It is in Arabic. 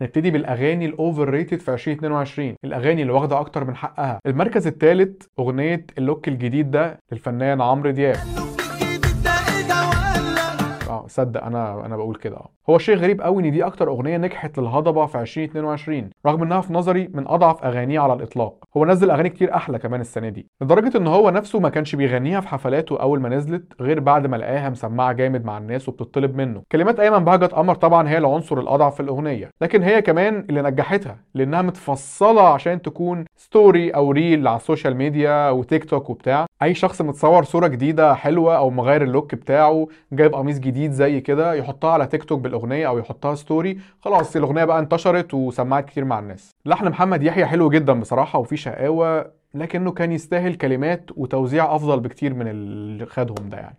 نبتدي بالأغاني ال overrated في 2022 الأغاني اللي واخدة أكتر من حقها. المركز الثالث أغنية اللوك الجديد ده للفنان عمرو دياب. آه صدق أنا أنا بقول كده. آه هو شيء غريب قوي إن دي أكتر أغنية نجحت للهضبة في 2022 رغم إنها في نظري من أضعف اغانيه على الإطلاق. هو نزل أغاني كتير أحلى كمان السنة دي لدرجة إن هو نفسه ما كانش بيغنيها في حفلاته أول ما نزلت غير بعد ما لقاها مسمعة جامد مع الناس وبتطلب منه. كلمات أيمن بهجت قمر طبعا هي العنصر الأضعف في الأغنية لكن هي كمان اللي نجحتها لأنها متفصلة عشان تكون story أو reel على ال social media وتيك توك وبتاع. أي شخص متصور صورة جديدة حلوة أو مغير ال look بتاعه جايب قميص جديد زي كده يحطها على تيك توك بالاغنيه أو يحطها ستوري خلاص الأغنية بقى انتشرت وسمعت كتير مع الناس. لحن محمد يحيى حلو جدا بصراحة وفيه شقاوة لكنه كان يستاهل كلمات وتوزيع أفضل بكتير من اللي خدهم ده يعني.